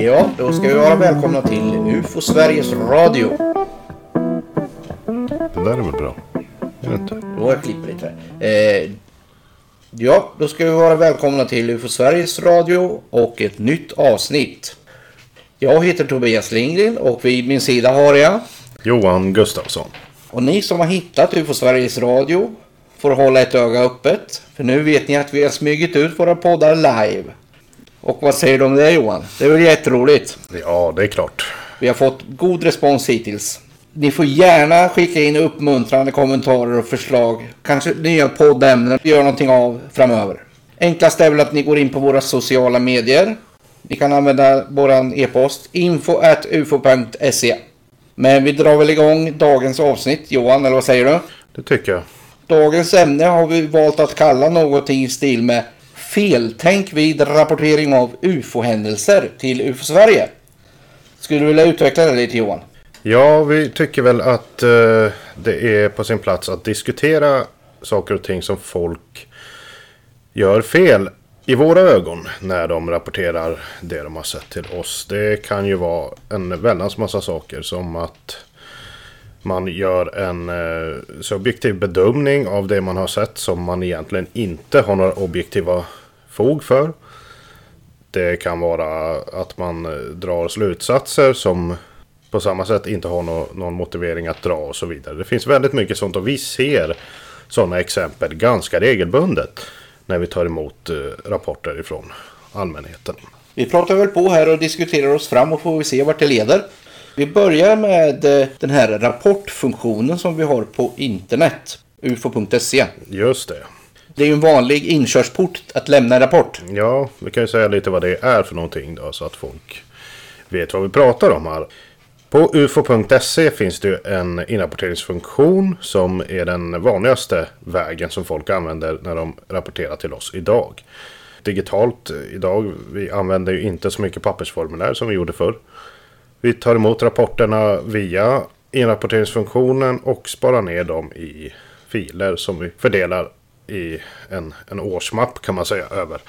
Ja, då ska vi vara välkomna till UFO Sveriges Radio. Det där är väl bra? Är det inte? Har jag klippt lite. Eh, ja, då ska vi vara välkomna till UFO Sveriges Radio och ett nytt avsnitt. Jag heter Tobias Lindgren och vid min sida har jag Johan Gustafsson. Och ni som har hittat UFO Sveriges Radio får hålla ett öga öppet. För nu vet ni att vi har smugit ut våra poddar live. Och vad säger du om det Johan? Det är väl jätteroligt? Ja, det är klart. Vi har fått god respons hittills. Ni får gärna skicka in uppmuntrande kommentarer och förslag. Kanske nya poddämnen att göra någonting av framöver. Enklast är väl att ni går in på våra sociala medier. Ni kan använda våran e-post info ufo.se. Men vi drar väl igång dagens avsnitt Johan, eller vad säger du? Det tycker jag. Dagens ämne har vi valt att kalla någonting i stil med Feltänk vid rapportering av UFO-händelser till UFO-Sverige. Skulle du vilja utveckla det lite Johan? Ja, vi tycker väl att eh, det är på sin plats att diskutera saker och ting som folk gör fel i våra ögon när de rapporterar det de har sett till oss. Det kan ju vara en väldans massa saker som att man gör en eh, subjektiv bedömning av det man har sett som man egentligen inte har några objektiva fog för. Det kan vara att man eh, drar slutsatser som på samma sätt inte har någon motivering att dra och så vidare. Det finns väldigt mycket sånt och vi ser sådana exempel ganska regelbundet när vi tar emot eh, rapporter ifrån allmänheten. Vi pratar väl på här och diskuterar oss fram och får vi se vart det leder. Vi börjar med eh, den här rapportfunktionen som vi har på internet. ufo.se. Just det. Det är ju en vanlig inkörsport att lämna en rapport. Ja, vi kan ju säga lite vad det är för någonting då så att folk vet vad vi pratar om här. På ufo.se finns det en inrapporteringsfunktion som är den vanligaste vägen som folk använder när de rapporterar till oss idag. Digitalt idag, vi använder ju inte så mycket pappersformulär som vi gjorde förr. Vi tar emot rapporterna via inrapporteringsfunktionen och sparar ner dem i filer som vi fördelar i en, en årsmapp kan man säga över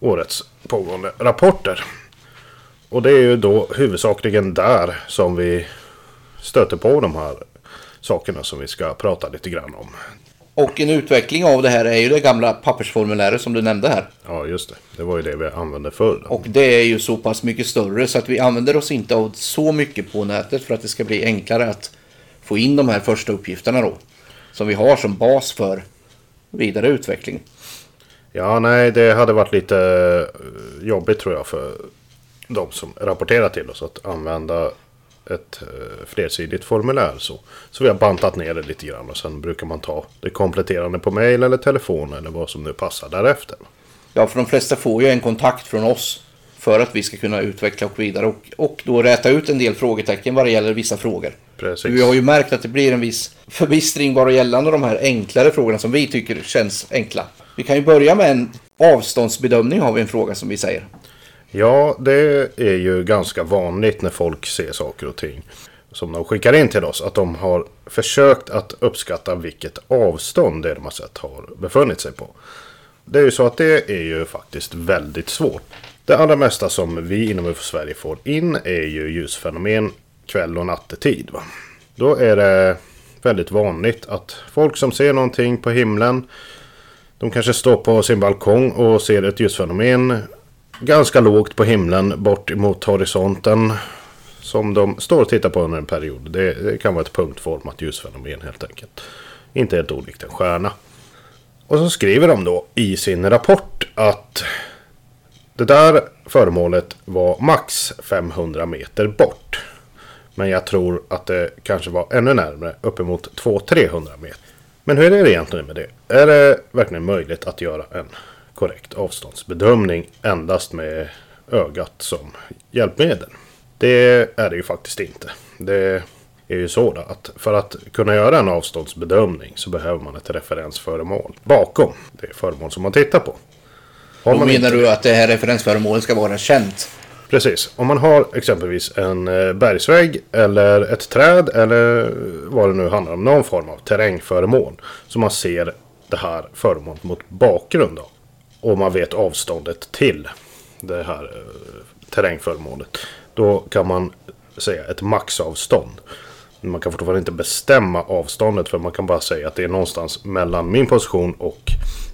årets pågående rapporter. Och det är ju då huvudsakligen där som vi stöter på de här sakerna som vi ska prata lite grann om. Och en utveckling av det här är ju det gamla pappersformuläret som du nämnde här. Ja, just det. Det var ju det vi använde förr. Och det är ju så pass mycket större så att vi använder oss inte av så mycket på nätet för att det ska bli enklare att få in de här första uppgifterna då. Som vi har som bas för vidare utveckling. Ja, nej, det hade varit lite eh, jobbigt tror jag för de som rapporterar till oss att använda ett eh, flersidigt formulär. Så. så vi har bantat ner det lite grann och sen brukar man ta det kompletterande på mail eller telefon eller vad som nu passar därefter. Ja, för de flesta får ju en kontakt från oss för att vi ska kunna utveckla och vidare och, och då räta ut en del frågetecken vad det gäller vissa frågor. Precis. Vi har ju märkt att det blir en viss förbistring bara gällande de här enklare frågorna som vi tycker känns enkla. Vi kan ju börja med en avståndsbedömning har vi en fråga som vi säger. Ja, det är ju ganska vanligt när folk ser saker och ting som de skickar in till oss. Att de har försökt att uppskatta vilket avstånd det de har sett har befunnit sig på. Det är ju så att det är ju faktiskt väldigt svårt. Det allra mesta som vi inom UFO Sverige får in är ju ljusfenomen kväll och nattetid. Va? Då är det väldigt vanligt att folk som ser någonting på himlen de kanske står på sin balkong och ser ett ljusfenomen ganska lågt på himlen bort mot horisonten. Som de står och tittar på under en period. Det, det kan vara ett punktformat ljusfenomen helt enkelt. Inte helt olikt en stjärna. Och så skriver de då i sin rapport att det där föremålet var max 500 meter bort. Men jag tror att det kanske var ännu närmare, uppemot 200-300 meter. Men hur är det egentligen med det? Är det verkligen möjligt att göra en korrekt avståndsbedömning endast med ögat som hjälpmedel? Det är det ju faktiskt inte. Det är ju så att för att kunna göra en avståndsbedömning så behöver man ett referensföremål bakom det föremål som man tittar på. Har Då menar inte- du att det här referensföremålet ska vara känt? Precis. Om man har exempelvis en eh, bergsvägg eller ett träd eller vad det nu handlar om. Någon form av terrängföremål. Som man ser det här föremålet mot bakgrund av. Och man vet avståndet till det här eh, terrängföremålet. Då kan man säga ett maxavstånd. Man kan fortfarande inte bestämma avståndet för man kan bara säga att det är någonstans mellan min position och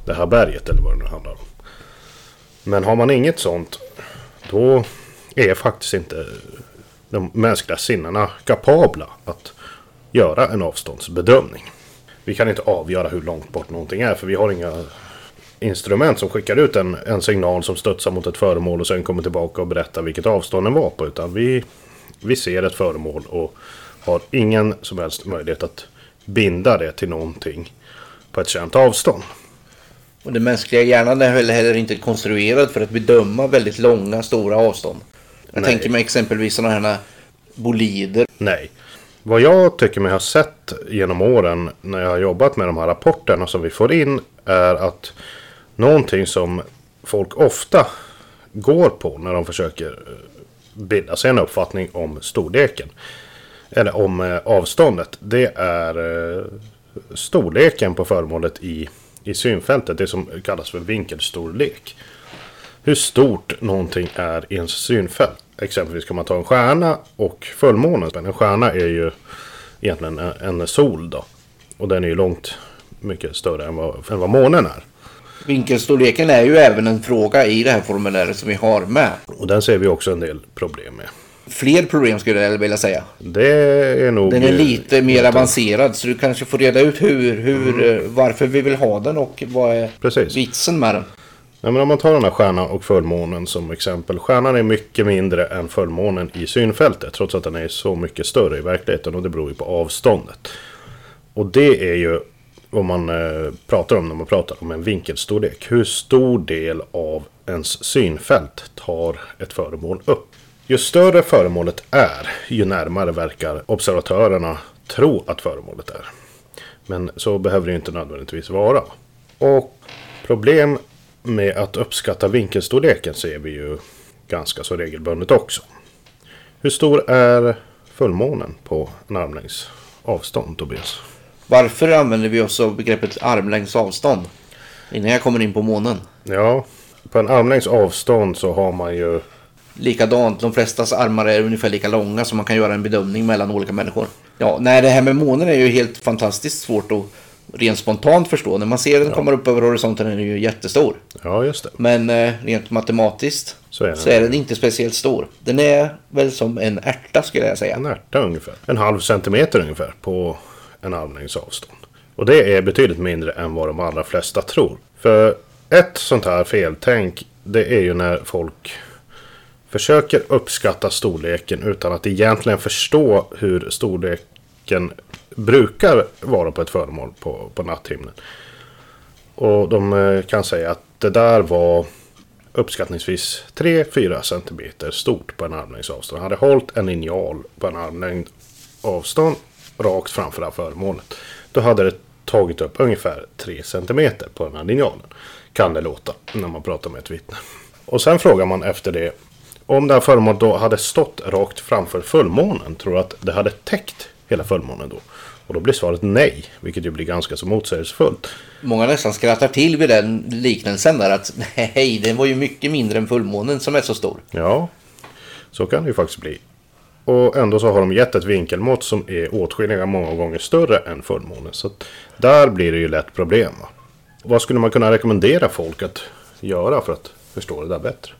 det här berget eller vad det nu handlar om. Men har man inget sånt då är faktiskt inte de mänskliga sinnena kapabla att göra en avståndsbedömning. Vi kan inte avgöra hur långt bort någonting är för vi har inga instrument som skickar ut en, en signal som studsar mot ett föremål och sen kommer tillbaka och berättar vilket avstånd den var på. Utan vi, vi ser ett föremål och har ingen som helst möjlighet att binda det till någonting på ett känt avstånd. Och den mänskliga hjärnan är väl heller inte konstruerad för att bedöma väldigt långa, stora avstånd. Jag Nej. tänker mig exempelvis sådana här bolider. Nej. Vad jag tycker mig ha sett genom åren när jag har jobbat med de här rapporterna som vi får in är att någonting som folk ofta går på när de försöker eh, bilda sig en uppfattning om storleken eller om eh, avståndet. Det är eh, storleken på föremålet i, i synfältet. Det som kallas för vinkelstorlek. Hur stort någonting är i ens synfält. Exempelvis kan man ta en stjärna och fullmånen. En stjärna är ju egentligen en, en sol då. Och den är ju långt mycket större än vad, än vad månen är. Vinkelstorleken är ju även en fråga i det här formuläret som vi har med. Och den ser vi också en del problem med. Fler problem skulle jag vilja säga. Det är nog... Den är lite mer avancerad så du kanske får reda ut hur, hur, eh, varför vi vill ha den och vad är Precis. vitsen med den. Ja, men om man tar den här stjärnan och fullmånen som exempel. Stjärnan är mycket mindre än fullmånen i synfältet. Trots att den är så mycket större i verkligheten. Och det beror ju på avståndet. Och det är ju vad man eh, pratar om när man pratar om en vinkelstorlek. Hur stor del av ens synfält tar ett föremål upp? Ju större föremålet är, ju närmare verkar observatörerna tro att föremålet är. Men så behöver det ju inte nödvändigtvis vara. Och problem med att uppskatta vinkelstorleken ser vi ju ganska så regelbundet också. Hur stor är fullmånen på en armlängds avstånd, Tobias? Varför använder vi oss av begreppet armlängds avstånd? Innan jag kommer in på månen. Ja, på en armlängds avstånd så har man ju... Likadant, de flestas armar är ungefär lika långa så man kan göra en bedömning mellan olika människor. Ja, nej det här med månen är ju helt fantastiskt svårt att rent spontant förstå. När man ser den komma upp över horisonten är den ju jättestor. Ja, just det. Men eh, rent matematiskt Så är den. så är den inte speciellt stor. Den är väl som en ärta skulle jag säga. En ärta ungefär. En halv centimeter ungefär på en armlängds avstånd. Och det är betydligt mindre än vad de allra flesta tror. För ett sånt här feltänk det är ju när folk försöker uppskatta storleken utan att egentligen förstå hur storleken brukar vara på ett föremål på, på natthimlen. Och de eh, kan säga att det där var uppskattningsvis 3-4 cm stort på en armlängds avstånd. Han hade hållit en linjal på en armlängd avstånd rakt framför det här föremålet. Då hade det tagit upp ungefär 3 cm på den här linjalen. Kan det låta när man pratar med ett vittne. Och sen frågar man efter det. Om det här föremålet då hade stått rakt framför fullmånen. Tror du att det hade täckt hela fullmånen då? Och då blir svaret nej. Vilket ju blir ganska så motsägelsefullt. Många nästan skrattar till vid den liknelsen där att nej, den var ju mycket mindre än fullmånen som är så stor. Ja, så kan det ju faktiskt bli. Och ändå så har de gett ett vinkelmått som är åtskilliga många gånger större än fullmånen. Så att där blir det ju lätt problem. Va? Vad skulle man kunna rekommendera folk att göra för att förstå det där bättre?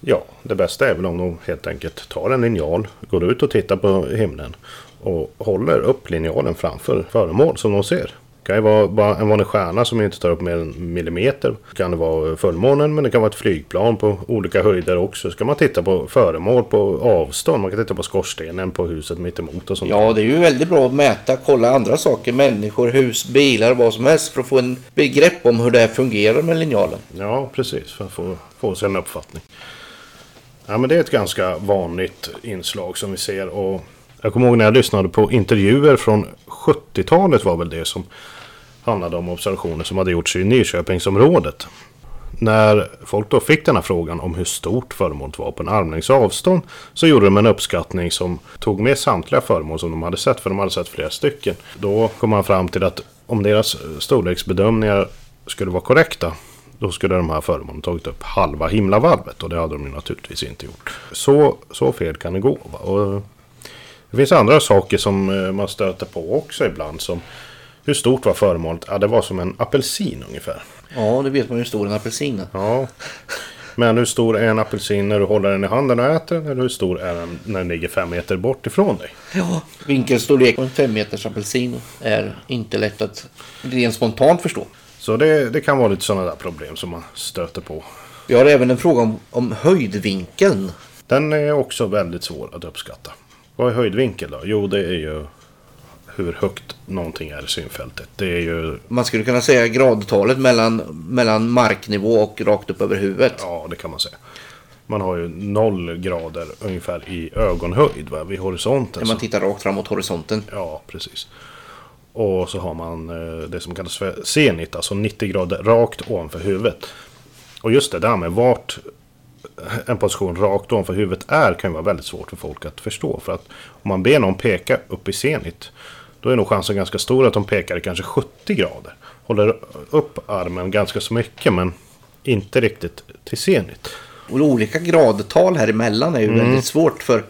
Ja, det bästa är väl om de helt enkelt tar en linjal, går ut och tittar på himlen och håller upp linjalen framför föremål som de ser. Kan vara bara en vanlig stjärna som inte tar upp mer än millimeter. Kan det vara fullmånen men det kan vara ett flygplan på olika höjder också. Ska man titta på föremål på avstånd. Man kan titta på skorstenen på huset mitt emot och sånt. Ja, det är ju väldigt bra att mäta, kolla andra saker, människor, hus, bilar, vad som helst för att få en begrepp om hur det här fungerar med linjalen. Ja, precis. För att få, få sig en uppfattning. Ja, men det är ett ganska vanligt inslag som vi ser. Och jag kommer ihåg när jag lyssnade på intervjuer från 70-talet var väl det som handlade om observationer som hade gjorts i Nyköpingsområdet. När folk då fick den här frågan om hur stort föremålet var på en armlängds avstånd så gjorde de en uppskattning som tog med samtliga föremål som de hade sett, för de hade sett flera stycken. Då kom man fram till att om deras storleksbedömningar skulle vara korrekta då skulle de här föremålen tagit upp halva himlavalvet och det hade de ju naturligtvis inte gjort. Så, så fel kan det gå. Va? Och det finns andra saker som eh, man stöter på också ibland. Som hur stort var föremålet? Ja, det var som en apelsin ungefär. Ja, det vet man hur stor en apelsin är. Ja. Men hur stor är en apelsin när du håller den i handen och äter den? Eller hur stor är den när den ligger fem meter bort ifrån dig? Ja, vinkelstorlek på en fem meters apelsin är inte lätt att rent spontant förstå. Så det, det kan vara lite sådana där problem som man stöter på. Vi har även en fråga om, om höjdvinkeln. Den är också väldigt svår att uppskatta. Vad är höjdvinkel då? Jo, det är ju hur högt någonting är i synfältet. Det är ju... Man skulle kunna säga gradtalet mellan, mellan marknivå och rakt upp över huvudet. Ja, det kan man säga. Man har ju noll grader ungefär i ögonhöjd va? vid horisonten. När man tittar rakt fram mot horisonten. Ja, precis. Och så har man eh, det som kallas för zenit, alltså 90 grader rakt ovanför huvudet. Och just det där med vart en position rakt ovanför huvudet är kan ju vara väldigt svårt för folk att förstå. För att om man ber någon peka upp i zenit då är nog chansen ganska stor att de pekar i kanske 70 grader. Håller upp armen ganska så mycket men inte riktigt till zenit. Och olika gradtal här emellan är ju mm. väldigt svårt för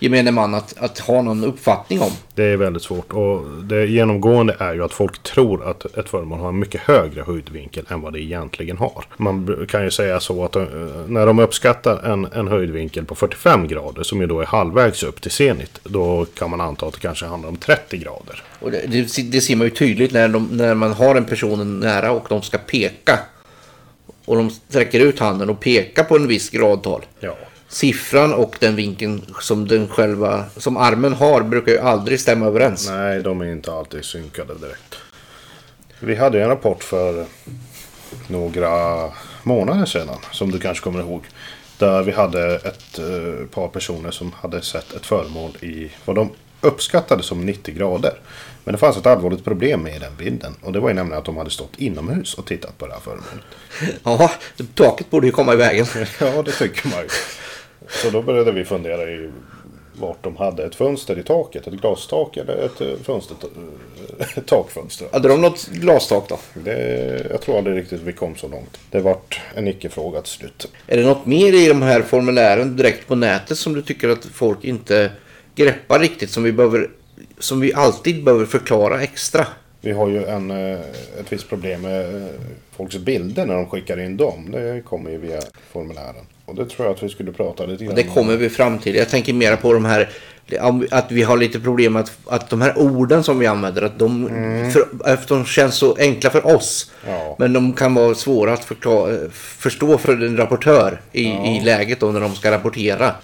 gemene man att, att ha någon uppfattning om. Det är väldigt svårt och det genomgående är ju att folk tror att ett föremål har en mycket högre höjdvinkel än vad det egentligen har. Man kan ju säga så att eh, när de uppskattar en, en höjdvinkel på 45 grader som ju då är halvvägs upp till zenit. Då kan man anta att det kanske handlar om 30 grader. Och det, det, det ser man ju tydligt när, de, när man har en person nära och de ska peka. Och de sträcker ut handen och pekar på en viss gradtal. Ja siffran och den vinkeln som den själva, som armen har brukar ju aldrig stämma överens. Nej, de är inte alltid synkade direkt. Vi hade en rapport för några månader sedan, som du kanske kommer ihåg. Där vi hade ett eh, par personer som hade sett ett föremål i vad de uppskattade som 90 grader. Men det fanns ett allvarligt problem med den bilden. Och det var ju nämligen att de hade stått inomhus och tittat på det här föremålet. Ja, taket borde ju komma i vägen. ja, det tycker man ju. Så då började vi fundera i vart de hade ett fönster i taket. Ett glastak eller ett eh, fönster, ett eh, takfönster. Hade de något glastak då? Det, jag tror aldrig riktigt vi kom så långt. Det vart en icke-fråga till slut. Är det något mer i de här formulären direkt på nätet som du tycker att folk inte greppar riktigt som vi, behöver, som vi alltid behöver förklara extra? Vi har ju en, eh, ett visst problem med folks bilder när de skickar in dem. Det kommer ju via formulären. Och det tror jag att vi skulle prata lite grann om. Det kommer vi fram till. Jag tänker mer på de här att vi har lite problem att, att de här orden som vi använder att de, mm. för, efter de känns så enkla för oss. Ja. Men de kan vara svåra att förklara, förstå för en rapportör i, ja. i läget då när de ska rapportera.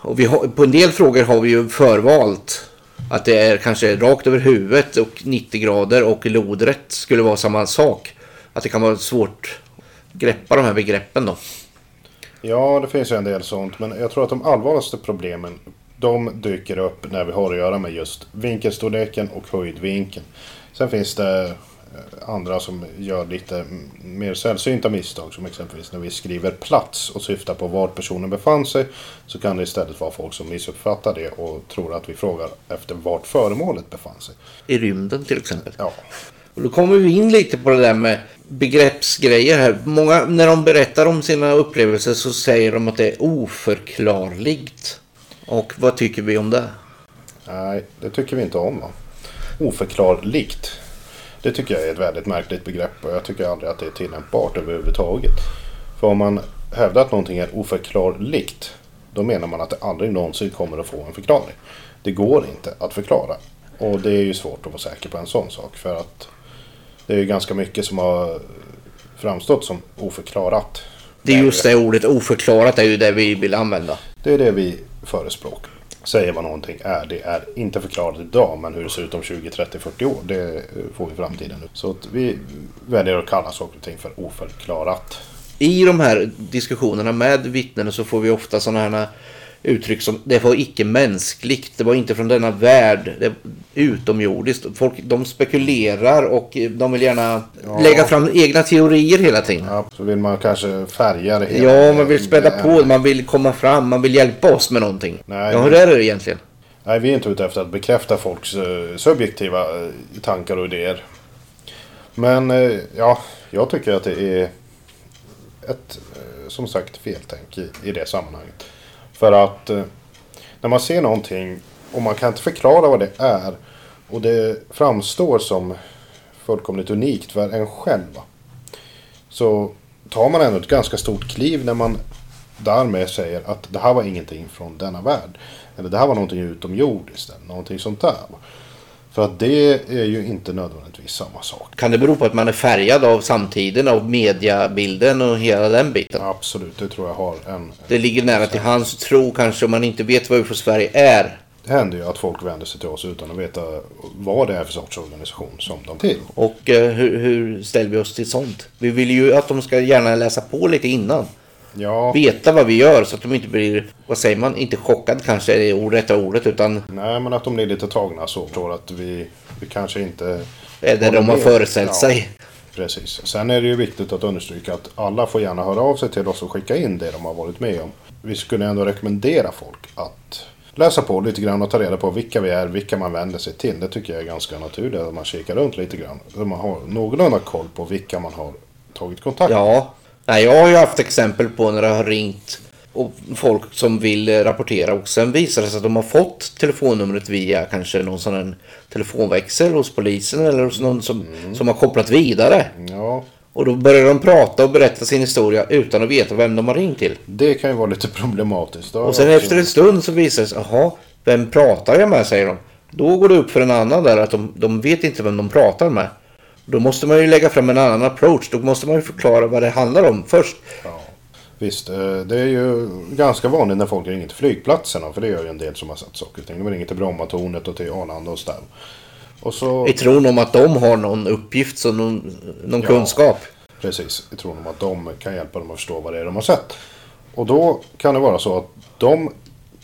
Och vi har, på en del frågor har vi ju förvalt att det är kanske rakt över huvudet och 90 grader och lodrätt skulle vara samma sak. Att det kan vara svårt att greppa de här begreppen då. Ja, det finns ju en del sånt. Men jag tror att de allvarligaste problemen de dyker upp när vi har att göra med just vinkelstorleken och höjdvinkeln. Sen finns det eh, andra som gör lite mer sällsynta misstag. Som exempelvis när vi skriver plats och syftar på var personen befann sig. Så kan det istället vara folk som missuppfattar det och tror att vi frågar efter vart föremålet befann sig. I rymden till exempel. Ja. Och då kommer vi in lite på det där med begreppsgrejer här. Många, när de berättar om sina upplevelser så säger de att det är oförklarligt. Och vad tycker vi om det? Nej, det tycker vi inte om. Va? Oförklarligt. Det tycker jag är ett väldigt märkligt begrepp och jag tycker aldrig att det är tillämpbart överhuvudtaget. För om man hävdar att någonting är oförklarligt då menar man att det aldrig någonsin kommer att få en förklaring. Det går inte att förklara. Och det är ju svårt att vara säker på en sån sak för att det är ju ganska mycket som har framstått som oförklarat. Det är just det ordet oförklarat är ju det vi vill använda. Det är det vi förespråkar. Säger vad någonting är. Det är inte förklarat idag men hur det ser ut om 20, 30, 40 år. Det får vi i framtiden. Så att vi väljer att kalla saker och ting för oförklarat. I de här diskussionerna med vittnen så får vi ofta sådana här uttryck som det var icke mänskligt, det var inte från denna värld, det var utomjordiskt. Folk de spekulerar och de vill gärna ja. lägga fram egna teorier hela tiden. Ja, så vill man kanske färga det hela. Ja, man vill späda på, man vill komma fram, man vill hjälpa oss med någonting. Nej, ja, hur är det egentligen? Nej, vi är inte ute efter att bekräfta folks uh, subjektiva uh, tankar och idéer. Men eh, ja, jag tycker att det är ett, eh, som sagt, feltänk i, i det sammanhanget. För att eh, när man ser någonting och man kan inte förklara vad det är och det framstår som fullkomligt unikt för en själv. Så tar man ändå ett ganska stort kliv när man därmed säger att det här var ingenting från denna värld. Eller det här var någonting utomjordiskt. eller Någonting sånt där. För att det är ju inte nödvändigtvis samma sak. Kan det bero på att man är färgad av samtiden, av mediabilden och hela den biten? Absolut, det tror jag har en... Det ligger nära till hans tro kanske om man inte vet vad UFO Sverige är. Det händer ju att folk vänder sig till oss utan att veta vad det är för sorts organisation som de till. Och eh, hur, hur ställer vi oss till sånt? Vi vill ju att de ska gärna läsa på lite innan. Ja, Veta vad vi gör så att de inte blir, vad säger man, inte chockad kanske är det rätta ordet utan nej men att de blir lite tagna så. Tror att vi, vi kanske inte... är det de har föreställt Ja. sig. Precis. Sen är det ju viktigt att understryka att alla får gärna höra av sig till oss och skicka in det de har varit med om. Vi skulle ändå rekommendera folk att läsa på lite grann och ta reda på vilka vi är, vilka man vänder sig till. Det tycker jag är ganska naturligt att man kikar runt lite grann. Så man har någorlunda koll på vilka man har tagit kontakt med. Ja, nej, jag har ju haft exempel på när det har ringt och folk som vill rapportera och sen visar det sig att de har fått telefonnumret via kanske någon sån här telefonväxel hos polisen eller hos någon som, som har kopplat vidare. Ja, Och då börjar de prata och berätta sin historia utan att veta vem de har ringt till. det kan ju vara lite problematiskt. Och sen efter en stund så visar det sig, jaha, vem pratar jag med säger de. Då går det upp för en annan där att de, de vet inte vem de pratar med. Då måste man ju lägga fram en annan approach. Då måste man ju förklara vad det handlar om först. Ja, visst, eh, det är ju ganska vanligt när folk ringer till flygplatserna. För det gör ju en del som har sett saker och ting. De ringer till Brommatornet och till Arlanda och ställ. Och så, I tron om att de har någon uppgift, så någon, någon Ja. kunskap. precis, i tron om att de kan hjälpa dem att förstå vad det är de har sett. Och då kan det vara så att de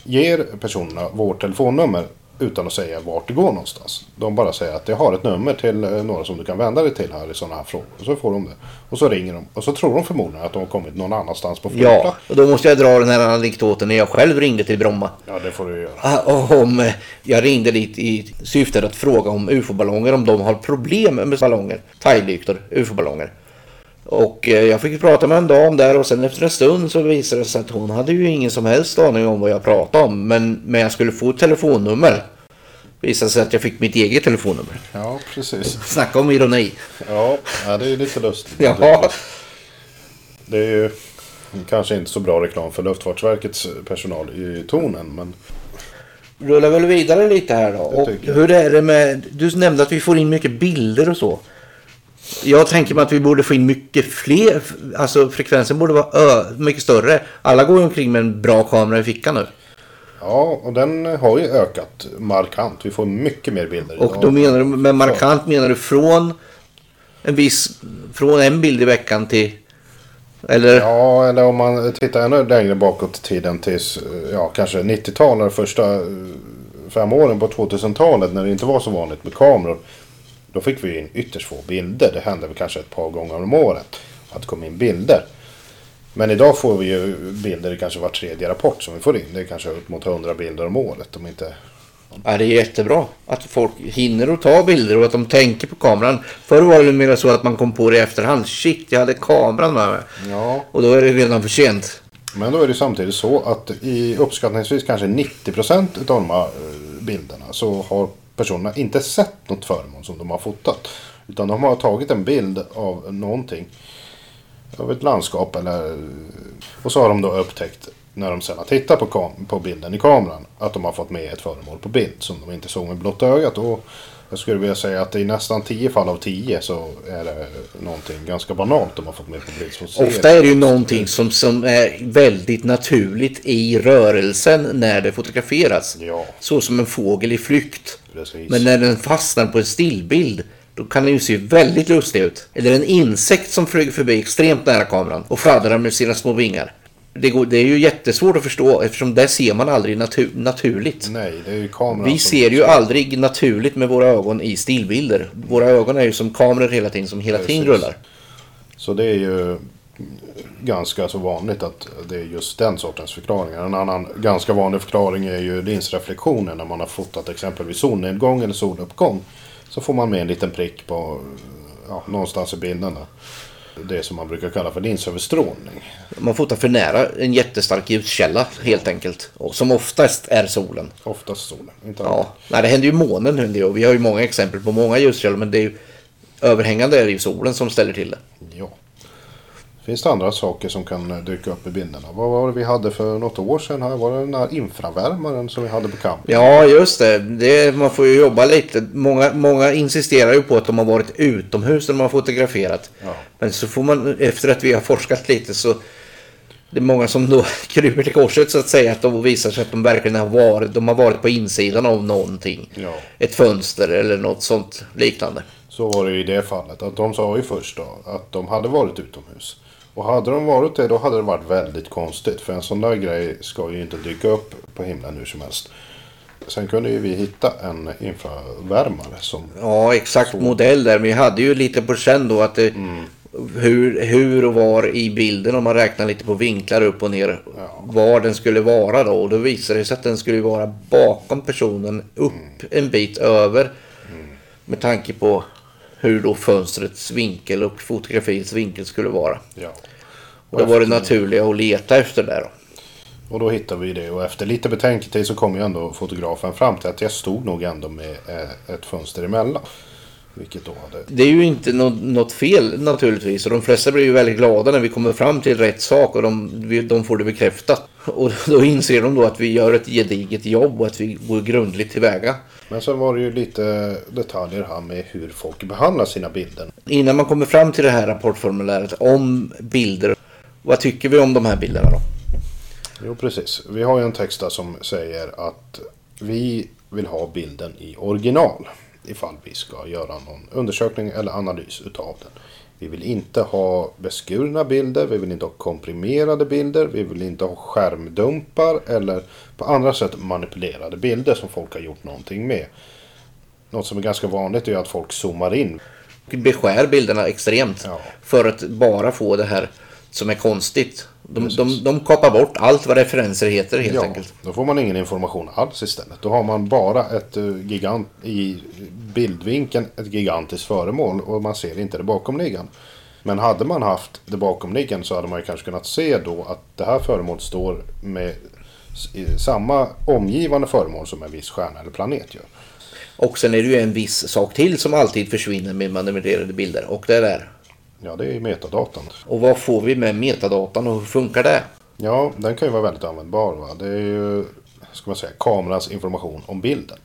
ger personerna vårt telefonnummer utan att säga vart det går någonstans. De bara säger att jag har ett nummer till eh, några som du kan vända dig till här i sådana här frågor. Och så får de det. Och så ringer de. Och så tror de förmodligen att de har kommit någon annanstans på flygplatsen. Ja, och då måste jag dra den här anekdoten när jag själv ringde till Bromma. ja, det får du göra. Ah, Om, eh, jag ringde dit i syfte att fråga om ufo-ballonger, om de har problem med ballonger. Thailyktor, ufo-ballonger. Och eh, jag fick prata med en dam där och sen efter en stund så visade det sig att hon hade ju ingen som helst aning om vad jag pratade om. Men, men jag skulle få ett telefonnummer. Visade sig att jag fick mitt eget telefonnummer. Ja, precis. Snacka om ironi. Ja, det är lite lustigt. Ja. Det är ju kanske inte så bra reklam för Luftfartsverkets personal i tonen. Men Rullar väl vidare lite här då. Och hur är det med... Du nämnde att vi får in mycket bilder och så. Jag tänker mig att vi borde få in mycket fler. Alltså frekvensen borde vara mycket större. Alla går ju omkring med en bra kamera i fickan nu. ja, och den har ju ökat markant. Vi får mycket mer bilder Och då menar du med markant menar du från en viss... Från en bild i veckan till... Eller? Ja, eller om man tittar ännu längre bakåt i tiden tills ja, kanske 90-talet, första fem åren på 2000-talet när det inte var så vanligt med kameror. Då fick vi in ytterst få bilder. Det hände väl kanske ett par gånger om året att det kom in bilder. Men idag får vi ju bilder i kanske var tredje rapport som vi får in. Det är kanske upp mot 100 bilder om året. Om inte... Ja, det är jättebra att folk hinner att ta bilder och att de tänker på kameran. Förr var det mer så att man kom på det i efterhand. Shit, jag hade kameran med mig. Ja, Och då är det redan för sent. men då är det samtidigt så att i uppskattningsvis kanske 90% av de här eh, bilderna så har personerna inte sett något föremål som de har fotat. Utan de har tagit en bild av någonting. Av ett landskap eller... Och så har de då upptäckt när de sedan har tittat på, kam- på bilden i kameran att de har fått med ett föremål på bild som de inte såg med blotta ögat. Och jag skulle vilja säga att i nästan 10 fall av 10 så är det någonting ganska banalt de har fått med på bild. Ofta är det ju någonting som, som är väldigt naturligt i rörelsen när det fotograferas. Ja, Så som en fågel i flykt. Men när den fastnar på en stillbild då kan den ju se väldigt lustig ut. Eller en insekt som flyger förbi extremt nära kameran och fladdrar med sina små vingar. Det, går, det är ju jättesvårt att förstå eftersom det ser man aldrig natu- naturligt. Nej, det är ju kameran Vi ser ju aldrig naturligt med våra ögon i stillbilder. Våra ögon är ju som kameror hela tiden som hela tiden rullar. Så det är ju ganska så vanligt att det är just den sortens förklaringar. En annan ganska vanlig förklaring är ju linsreflektioner när man har fotat exempelvis solnedgång eller soluppgång. Så får man med en liten prick på ja, någonstans i bilden. Där. Det som man brukar kalla för linsöverstrålning. Man fotar för nära en jättestark ljuskälla helt enkelt. Och som oftast är solen. Oftast solen. Inte Ja, nej, det händer ju månen. Vi har ju många exempel på många ljuskällor. Men det är ju, överhängande är det ju solen som ställer till det. Finns det andra saker som kan eh, dyka upp i bilderna? Vad var det vi hade för något år sedan här? Var det den här infravärmaren som vi hade på camping? Ja, just det. det. Man får ju jobba lite. Många, många insisterar ju på att de har varit utomhus när de har fotograferat. Ja. Men så får man, efter att vi har forskat lite så det är många som då kryper till korset så att säga. Att de visar sig att de verkligen har varit, de har varit på insidan av någonting. Ja. Ett fönster eller något sånt liknande. Så var det i det fallet. Att de sa ju först då att de hade varit utomhus. Och hade de varit det då hade det varit väldigt konstigt. För en sån där grej ska ju inte dyka upp på himlen hur som helst. Sen kunde ju vi hitta en infravärmare som... Ja, exakt modell där. Vi hade ju lite på känn då att det, hur, hur och var i bilden om man räknar lite på vinklar upp och ner. Var den skulle vara då. Och då visade det sig att den skulle vara bakom personen upp en bit över. Med tanke på hur då fönstrets vinkel och fotografiets vinkel skulle vara. Ja. Och då var det naturliga att leta efter där då. Och då hittade vi det och efter lite betänketid så kom ju ändå fotografen fram till att jag stod nog ändå med eh, ett fönster emellan. Vilket då hade... Det är ju inte något, fel naturligtvis. Och de flesta blir ju väldigt glada när vi kommer fram till rätt sak och de, de får det bekräftat. Och då inser de då att vi gör ett gediget jobb och att vi går grundligt tillväga. Men sen var det ju lite detaljer här med hur folk behandlar sina bilder. Innan man kommer fram till det här rapportformuläret om bilder. Vad tycker vi om de här bilderna då? Jo precis. Vi har ju en text där som säger att vi vill ha bilden i original. Ifall vi ska göra någon undersökning eller analys utav den. Vi vill inte ha beskurna bilder, vi vill inte ha komprimerade bilder, vi vill inte ha skärmdumpar eller på andra sätt manipulerade bilder som folk har gjort någonting med. Något som är ganska vanligt är att folk zoomar in. Beskär bilderna extremt. Ja. För att bara få det här som är konstigt. De, de, de kapar bort allt vad referenser heter helt Ja, enkelt. då får man ingen information alls istället. Då har man bara ett eh, gigant i bildvinkeln ett gigantiskt föremål och man ser inte det bakomliggande. Men hade man haft det bakomliggande så hade man ju kanske kunnat se då att det här föremålet står med samma omgivande föremål som en viss stjärna eller planet gör. Och sen är det ju en viss sak till som alltid försvinner med manipulerade bilder. Och det är där. Ja, det är metadatan. Och vad får vi med metadatan och hur funkar det? Ja, den kan ju vara väldigt användbar. Va? Det är ju, ska man säga, kamerans information om bilden.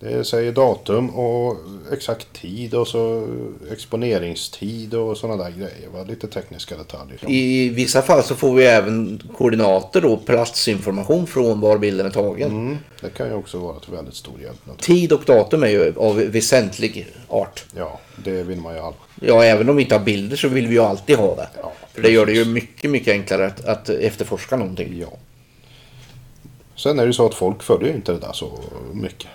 Det säger datum och exakt tid och så exponeringstid och sådana där grejer. Va? Lite tekniska detaljer. I vissa fall så får vi även koordinater då, platsinformation från var bilden är tagen. Mm, det kan ju också vara till väldigt stor hjälp. Tid och datum är ju av väsentlig art. Ja, det vill man ju aldrig. Ja, även om vi inte har bilder så vill vi ju alltid ha det. Ja, För det gör det ju mycket, mycket enklare att, att efterforska någonting. Ja. Sen är det ju så att folk följer inte det där så mycket.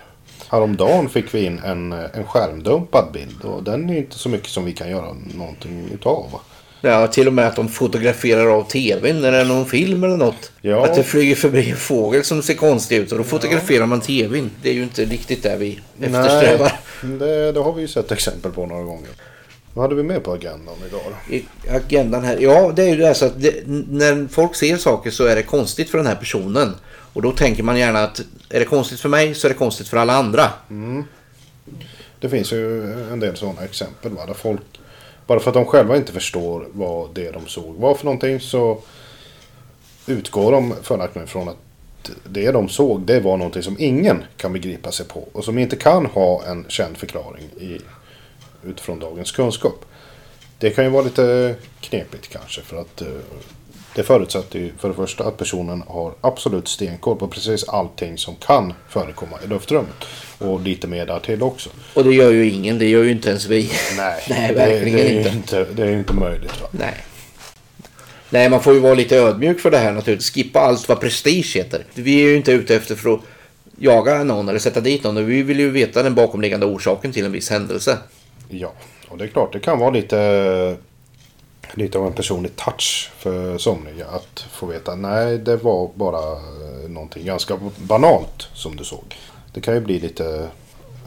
Häromdagen fick vi in en, en skärmdumpad bild och den är inte så mycket som vi kan göra någonting utav. Ja, till och med att de fotograferar av tvn när det är någon film eller något. Ja. Att det flyger förbi en fågel som ser konstig ut och då fotograferar man tvn. Det är ju inte riktigt det vi eftersträvar. Nej, det, det har vi ju sett exempel på några gånger. Vad hade vi med på agendan idag? I agendan här. Ja, det är ju det så att det, när folk ser saker så är det konstigt för den här personen. Och då tänker man gärna att är det konstigt för mig så är det konstigt för alla andra. Det finns ju en del sådana exempel. Va? Där folk, bara för att de själva inte förstår vad det de såg var för någonting så utgår de följaktligen från att det de såg det var någonting som ingen kan begripa sig på. Och som inte kan ha en känd förklaring i, utifrån dagens kunskap. Det kan ju vara lite knepigt kanske för att eh, det förutsätter ju för det första att personen har absolut stenkoll på precis allting som kan förekomma i luftrummet. Och lite mer därtill också. Och det gör ju ingen. Det gör ju inte ens vi. Nej, Nej, det, verkligen det är inte. inte. Det är ju inte möjligt. Va? Nej. Nej, man får ju vara lite ödmjuk för det här naturligtvis. Skippa allt vad prestige heter. Vi är ju inte ute efter för att jaga någon eller sätta dit någon. Vi vill ju veta den bakomliggande orsaken till en viss händelse. Ja, och det är klart det kan vara lite, lite av en personlig touch för somliga. Att få veta nej det var bara eh, någonting ganska banalt som du såg. Det kan ju bli lite,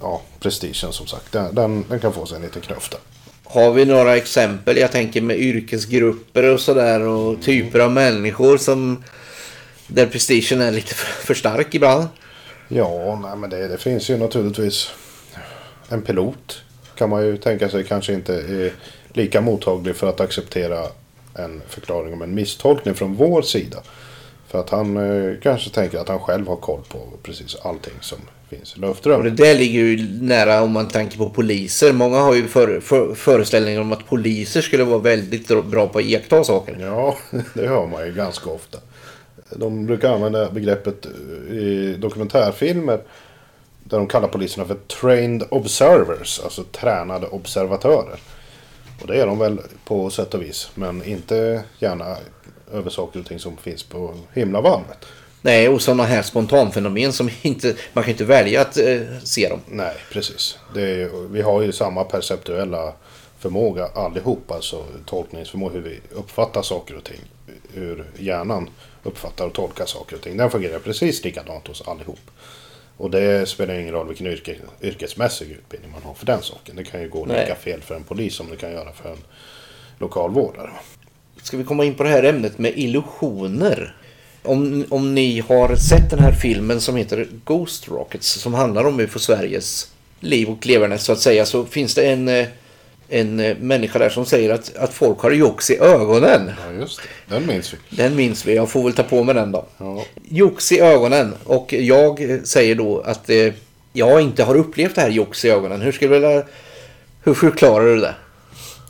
ja prestigen som sagt. Den, den, den kan få sig en liten knuff där. Har vi några exempel? Jag tänker med yrkesgrupper och sådär och typer av människor som där prestigen är lite för stark ibland. Ja, nej, men det, det finns ju naturligtvis en pilot. Kan man ju tänka sig kanske inte är lika mottaglig för att acceptera en förklaring om en misstolkning från vår sida. För att han eh, kanske tänker att han själv har koll på precis allting som finns i Och luftrummet. det där ligger ju nära om man tänker på poliser. Många har ju för, för, föreställningar om att poliser skulle vara väldigt bra på att iaktta saker. Ja, det hör man ju ganska ofta. De brukar använda begreppet eh, i dokumentärfilmer där de kallar poliserna för trained observers, alltså tränade observatörer. Och det är de väl på sätt och vis, men inte gärna över saker och ting som finns på himlavalvet. Nej, och sådana här spontanfenomen som inte, man kan inte välja att eh, se dem. Nej, precis. Ju- vi har ju samma perceptuella förmåga allihop, alltså tolkningsförmåga, hur vi uppfattar saker och ting. Hur hjärnan uppfattar och tolkar saker och ting. Den fungerar precis likadant hos allihop. Och det spelar ingen roll vilken yrke, yrkesmässig utbildning man har för den saken. Det kan ju gå Nej. lika fel för en polis som det kan göra för en lokalvårdare. Ska vi komma in på det här ämnet med illusioner? Om, om ni har sett den här filmen som heter Ghost Rockets som handlar om UFO Sveriges liv och leverne så att säga så finns det en, eh, en eh, människa där som säger att, att folk har jox i ögonen. Ja, just det. Den minns vi. Den minns vi, jag får väl ta på mig den då. Ja. Jox i ögonen och jag eh, säger då att eh, jag inte har upplevt det här jox i ögonen. Hur skulle du vilja, hur förklarar du det?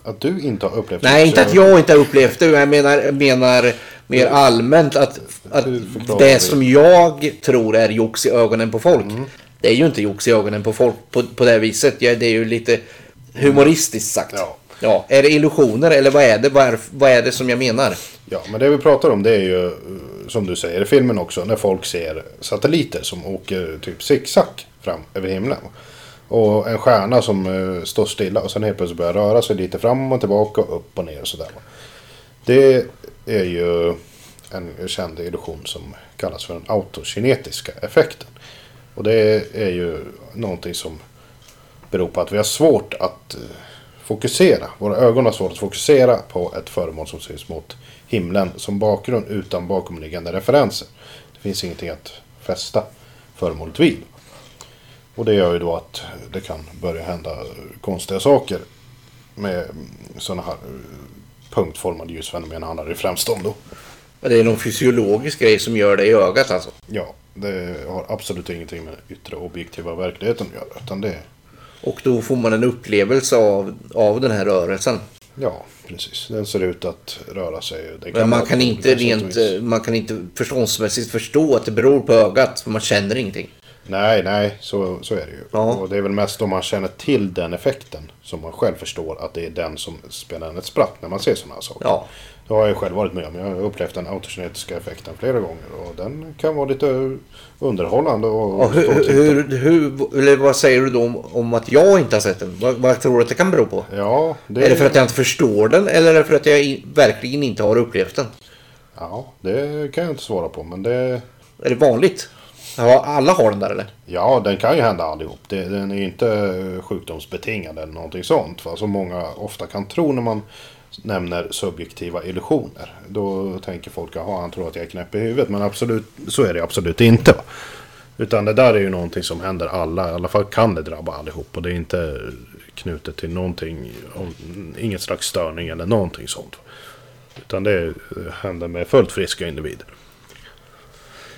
Att du inte har upplevt Nej, inte att jag inte har upplevt det. Jag menar, menar mer allmänt att, att det som jag tror är jox i ögonen på folk. Det är ju inte jox i ögonen på folk på, på det viset. Ja, det är ju lite humoristiskt sagt. Ja. Ja, är det illusioner eller vad är det? Vad är, vad är det som jag menar? Ja, men det vi pratar om det är ju, eh, som du säger i filmen också, när folk ser satelliter som åker typ zigzag fram över himlen. Och en stjärna som eh, står stilla och sen helt plötsligt börjar röra sig lite fram och tillbaka och upp och ner och sådär. Det är ju en känd illusion som kallas för den autokinetiska effekten. Och det är ju någonting som beror på att vi har svårt att eh, fokusera. Våra ögon har svårt att fokusera på ett föremål som syns mot himlen som bakgrund utan bakomliggande referenser. Det finns ingenting att fästa föremålet vid. Och det gör ju då att det kan börja hända konstiga saker med sådana här eh, punktformade ljusfenomen handlar det främst om då. Det är någon fysiologisk grej som gör det i ögat alltså. Ja, det har absolut ingenting med yttre objektiva verkligheten att göra. Utan det, Och då får man en upplevelse av, av den här rörelsen. ja, precis. Den ser ut att röra sig. Men man kan inte rent, man kan inte förståndsmässigt förstå att det beror på ögat. För man känner ingenting. Nej, nej, så, så är det ju. Ja. Och det är väl mest om man känner till den effekten som man själv förstår att det är den som spelar en ett spratt när man ser sådana här saker. Ja. Det har jag själv varit med om. Jag har upplevt den autokinetiska effekten flera gånger och den kan vara lite underhållande och, Och hur, hur, hur, eller vad säger du då om, om att jag inte har sett den? Vad, vad tror du att det kan bero på? Ja, det, Är det för att jag inte förstår den eller är det för att jag i, verkligen inte har upplevt den? Ja, det kan jag inte svara på. Men det, Är det vanligt? Alla har den där eller? ja, den kan ju hända allihop. Den är inte sjukdomsbetingad eller någonting sånt. Va? Som många ofta kan tro när man nämner subjektiva illusioner. Då tänker folk, att han tror att jag är knäpp i huvudet. Men absolut, så är det absolut inte. Va? Utan det där är ju någonting som händer alla. I alla fall kan det drabba allihop. Och det är inte knutet till någonting. Inget slags störning eller någonting sånt. Utan det händer med fullt friska individer.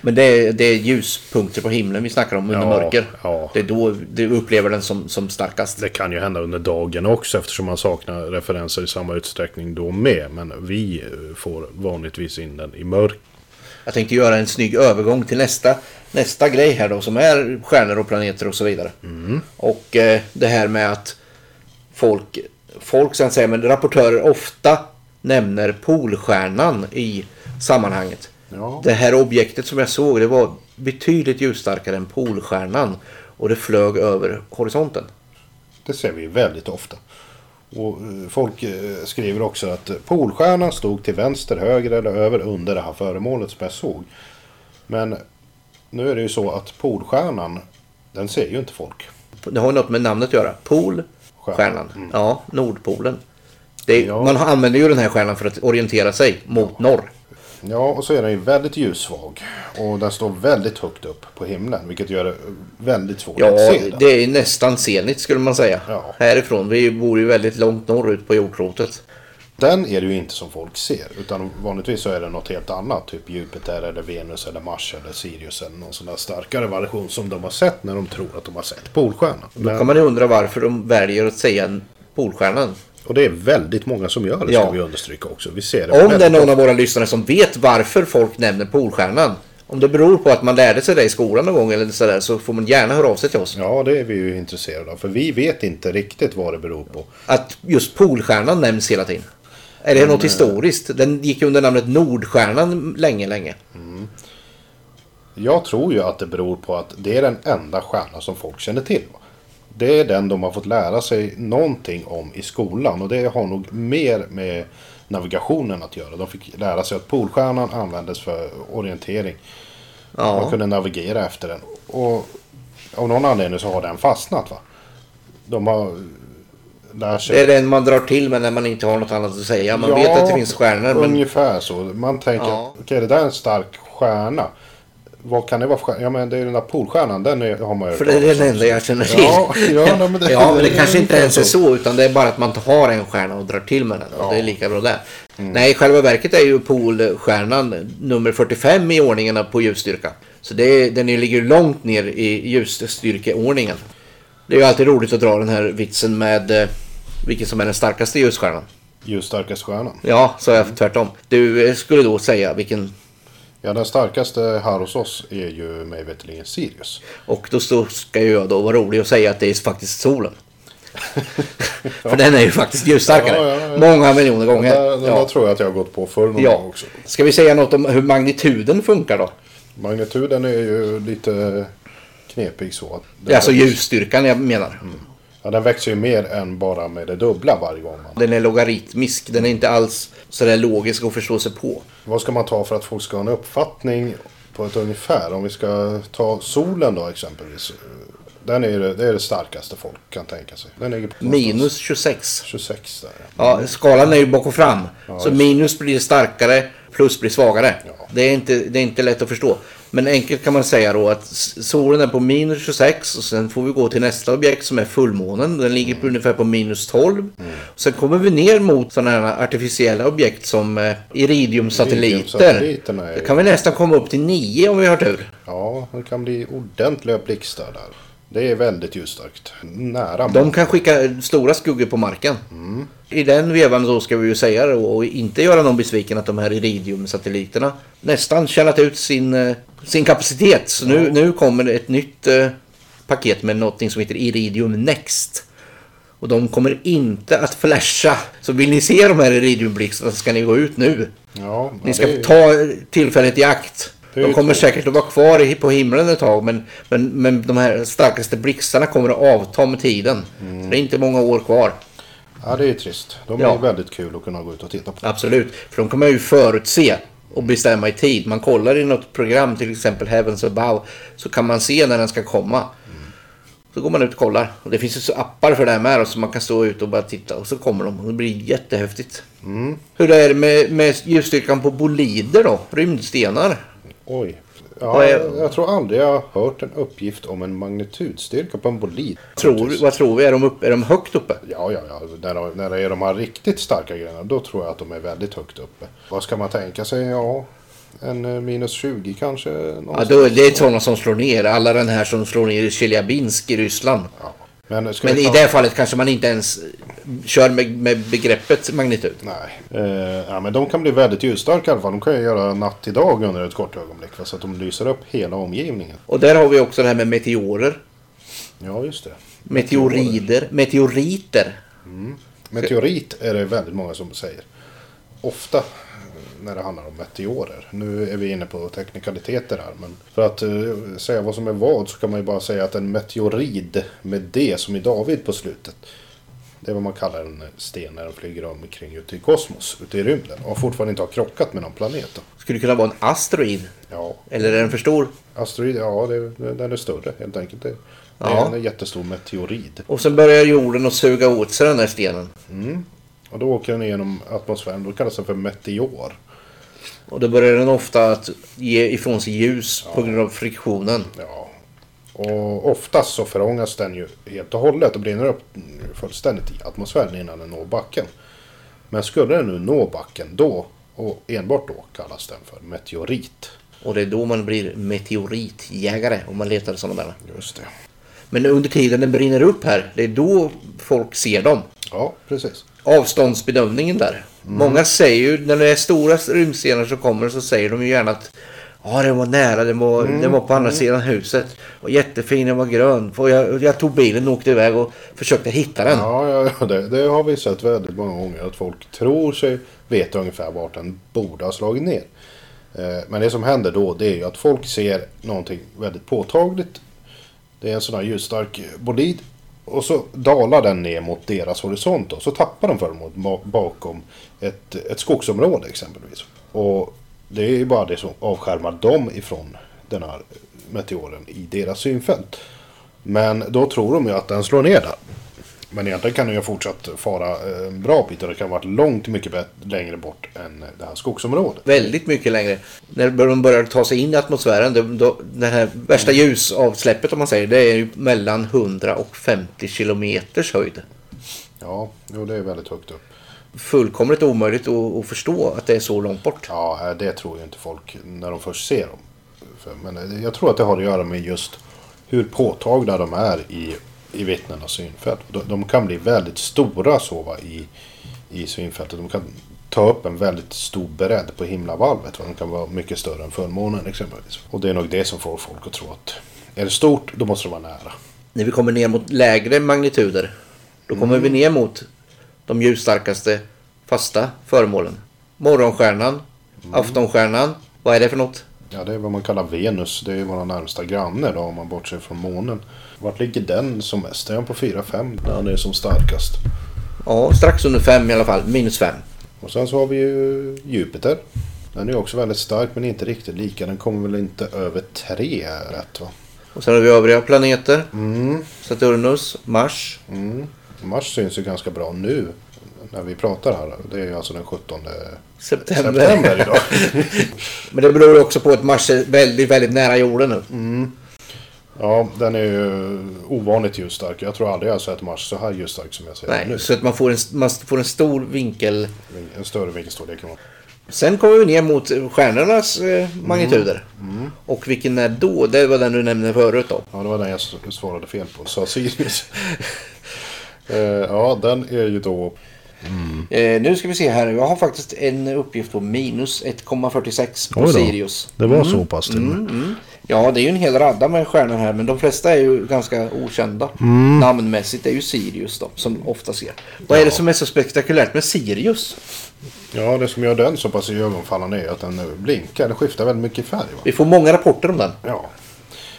Men det är, det är ljuspunkter på himlen vi snackar om under Ja, mörker. ja. Det är då du upplever den som, som starkast. Det kan ju hända under dagen också eftersom man saknar referenser i samma utsträckning då med. Men vi får vanligtvis in den i mörk. Jag tänkte göra en snygg övergång till nästa, nästa grej här då som är stjärnor och planeter och så vidare. Och eh, det här med att folk, folk sen säger men rapportörer ofta nämner Polstjärnan i sammanhanget. Ja. Det här objektet som jag såg det var betydligt ljusstarkare än Polstjärnan och det flög över horisonten. Det ser vi väldigt ofta. Och eh, folk eh, skriver också att Polstjärnan stod till vänster, höger eller över under det här föremålet som jag såg. Men nu är det ju så att Polstjärnan, den ser ju inte folk. Det har något med namnet att göra. Pol, stjärnan. Ja, Nordpolen. Det, Ja. Man använder ju den här stjärnan för att orientera sig mot norr. Ja, och så är den ju väldigt ljussvag. Och den står väldigt högt upp på himlen. Vilket gör det väldigt svårt att Ja, se den. det är nästan zenit skulle man säga. Ja. Härifrån. Vi bor ju väldigt långt norrut på jordklotet. Den är det ju inte som folk ser. Utan vanligtvis så är det något helt annat. Typ Jupiter eller Venus eller Mars eller Sirius. Eller någon sån där starkare variation som de har sett när de tror att de har sett Polstjärnan. Då kan man ju undra varför de väljer att säga Polstjärnan. Och det är väldigt många som gör det Ja. ska vi understryka också. Vi ser det Om det är någon av våra lyssnare som vet varför folk nämner Polstjärnan. Om det beror på att man lärde sig det i skolan någon gång eller sådär så får man gärna höra av sig till oss. Ja, det är vi ju intresserade av. För vi vet inte riktigt vad det beror på. Att just Polstjärnan nämns hela tiden. Är det något historiskt? Den gick under namnet Nordstjärnan länge, länge. Jag tror ju att det beror på att det är den enda stjärna som folk känner till. va? Det är den de har fått lära sig någonting om i skolan. Och det har nog mer med navigationen att göra. De fick lära sig att Polstjärnan användes för orientering. Man Ja. kunde navigera efter den. Och av någon anledning så har den fastnat. va. De har lärt sig... Det är den man drar till med när man inte har något annat att säga. Man Ja, vet att det finns stjärnor men... Ungefär så. Man tänker, Ja. okej det där är en stark stjärna. Vad kan det vara för stjärna? Ja men det är den där Polstjärnan. Den är, har man ju För det är den enda jag känner till. Ja, ja, nej, men det, Ja, men det kanske inte ens är så, utan det är bara att man har en stjärna och drar till med den. Ja. det är lika bra det. Mm. Nej, i själva verket är ju Polstjärnan nummer 45 i ordningen på ljusstyrka. Så det den ligger långt ner i ljusstyrkeordningen. Det är ju alltid roligt att dra den här vitsen med eh, vilken som är den starkaste ljusstjärnan. Ljusstarkaste stjärnan. Ja, sa jag tvärtom. Du eh, skulle då säga vilken... Ja, den starkaste här hos oss är ju mig veterligen Sirius. Och då ska ju jag då vara rolig och säga att det är faktiskt solen. För den är ju faktiskt ljusstarkare. Ja, ja, ja. Många miljoner Den gånger. där, den Ja. tror jag att jag har gått på förr någon Ja. gång också. Ska vi säga något om hur magnituden funkar då? Magnituden är ju lite knepig så. är alltså ljusstyrkan jag menar. Ja, den växer ju mer än bara med det dubbla varje gång. Man. Den är logaritmisk. Den är inte alls sådär logisk att förstå sig på. Vad ska man ta för att folk ska ha en uppfattning på ett ungefär? Om vi ska ta solen då exempelvis. Den är det, det är det starkaste folk kan tänka sig. Minus 26. 26 där. ja. Skalan är ju bak och fram. Ja, så minus blir starkare, plus blir svagare. Ja. Det, är inte, det är inte lätt att förstå. Men enkelt kan man säga då att solen är på minus 26 och sen får vi gå till nästa objekt som är fullmånen. Den ligger på Mm. ungefär på minus 12. Sen kommer vi ner mot sådana här artificiella objekt som eh, iridiumsatelliter. Då kan vi nästan komma upp till 9 om vi har tur. Ja, det kan bli ordentliga blixtar där. Det är väldigt ljusstarkt. Nära. De kan skicka stora skuggor på marken. I den vevan då ska vi ju säga då, och inte göra någon besviken att de här Iridium-satelliterna nästan tjänat ut sin, eh, sin kapacitet. Så nu, nu kommer det ett nytt eh, paket med något som heter Iridium Next. Och de kommer inte att flasha. Så vill ni se de här Iridium-blixtarna så ska ni gå ut nu. Ja, Ni ska det ta tillfället i akt. Är De ju kommer säkert att vara kvar på himlen ett tag men, men, men de här starkaste blixtarna kommer att avta med tiden. Mm. Det är inte många år kvar. Ja, det är trist. De är Ja. ju väldigt kul att kunna gå ut och titta på. Absolut. För de kommer ju förutse och bestämma i tid. Man kollar i något program, till exempel Heavens Above, så kan man se när den ska komma. Så går man ut och kollar. Och det finns ju så appar för det här med, så man kan stå ute och bara titta och så kommer de. Och det blir jättehäftigt. Hur är det med, med ljusstyrkan på bolider då? Rymdstenar? Oj. Ja, är- jag, jag tror aldrig jag har hört en uppgift om en magnitudstyrka på en bolid. Tror, vad tror vi? Är de, upp, är de högt uppe? Ja, ja, ja. När, de, när det är de här riktigt starka grejerna, då tror jag att de är väldigt högt uppe. Vad ska man tänka sig? Ja, en eh, minus 20 kanske? Ja, då, det är sådana som slår ner. Alla den här som slår ner i Chelyabinsk i Ryssland. Ja. Men, Men vi i ta... det fallet kanske man inte ens kör med, med begreppet magnitud. Nej. Eh, ja, men de kan bli väldigt ljusstarka i alla fall. De kan ju göra natt till dag under ett kort ögonblick. va, Så att de lyser upp hela omgivningen. Och där har vi också det här med meteorer. Ja, just det. Meteorider. Meteoriter. Meteorit är det väldigt många som säger. Ofta när det handlar om meteorer. Nu är vi inne på teknikaliteter här. Men för att eh, säga vad som är vad så kan man ju bara säga att en meteorid med D som i David på slutet. Det är vad man kallar en sten när den flyger omkring ute i kosmos, ute i rymden. Och fortfarande inte har krockat med någon planet. Då. Skulle kunna vara en asteroid. Ja, Eller är den för stor? asteroid, ja det, den är större helt enkelt. Det, Det är en jättestor meteorid. Och sen börjar jorden att suga åt sig den där stenen. Och då åker den igenom atmosfären. Då kallas den för meteor. Och då börjar den ofta att ge ifrån sig ljus på grund av friktionen. Ja. Och oftast så förångas den ju helt och hållet och brinner upp fullständigt i atmosfären innan den når backen. Men skulle den nu nå backen då, och enbart då, kallas den för meteorit. Och det är då man blir meteoritjägare om man letar sådana där. Just det. Men under tiden den brinner upp här, det är då folk ser dem. Ja, precis. Avståndsbedömningen där. Många säger ju, när det är stora rymdstenar som kommer så säger de ju gärna att Ja, den var nära, den var, den var på andra sidan huset. Och jättefin, den var grön. Och jag, jag tog bilen och åkte iväg och försökte hitta den. Ja, ja, ja det, det har vi sett väldigt många gånger. Att folk tror sig veta ungefär vart den borde ha slagit ner. Eh, Men det som händer då det är ju att folk ser någonting väldigt påtagligt. Det är en sån här ljusstark bolid. Och så dalar den ner mot deras horisont. Och så tappar de föremålet bakom ett, ett skogsområde exempelvis. Och det är ju bara det som avskärmar dem ifrån den här meteoren i deras synfält. Men då tror de ju att den slår ner där. Men egentligen kan den ju ha fortsatt fara eh, en bra bit och det kan ha varit långt mycket längre bort än det här skogsområdet. Väldigt mycket längre. När de börjar ta sig in i atmosfären, då, då, det här värsta ljusavsläppet om man säger, det är ju mellan 100 och 50 kilometers höjd. Ja, jo, det är väldigt högt upp. Fullkomligt omöjligt att, förstå att det är så långt bort. Ja, eh, det tror ju inte folk när de först ser dem. Men eh, jag tror att det har att göra med just hur påtagliga de är i, i vittnenas synfält. De, de kan bli väldigt stora så va, i, i synfältet. De kan ta upp en väldigt stor bredd på himlavalvet. Va? De kan vara mycket större än fullmånen exempelvis. Och det är nog det som får folk att tro att är det stort, då måste det vara nära. När vi kommer ner mot lägre magnituder, då kommer vi ner mot de ljusstarkaste fasta föremålen. Morgonstjärnan, aftonstjärnan, vad är det för något? Ja, det är vad man kallar Venus. Det är våra närmsta granne då, om man bortser från månen. Vart ligger den som mest? Är den på 4-5 när den är som starkast? Ja, strax under fem i alla fall, minus fem. Och sen så har vi ju Jupiter. Den är också väldigt stark men inte riktigt lika. Den kommer väl inte över 3 rätt va? Och sen har vi övriga planeter. Mm. Saturnus, Mars. Mm. Mars syns ju ganska bra nu. När vi pratar här. Det är ju alltså den 17 September. september idag. Men det beror också på att Mars är väldigt, väldigt nära jorden nu. Ja, den är ju ovanligt ljusstark. Jag tror aldrig jag har sett Mars så här ljusstark som jag ser Nej, nu. så att man får en, man får en stor vinkel. En större vinkelstorlek. Sen kommer vi ner mot stjärnornas eh, magnituder. Och vilken är då? Det var den du nämnde förut då. Ja, det var den jag svarade fel på. Sa Sirius. Eh, ja, den är ju då... Eh, nu ska vi se här. Jag har faktiskt en uppgift på minus 1,46 på. Sirius. Det var så pass till med. Mm. Ja, det är ju en hel radda med stjärnor här, men de flesta är ju ganska okända. Namnmässigt är ju Sirius då, som ofta ser. Vad är det som är så spektakulärt med Sirius? Ja, det som gör den så pass ögonfallande är att den blinkar. Den skiftar väldigt mycket färg. Va? Vi får många rapporter om den. Ja.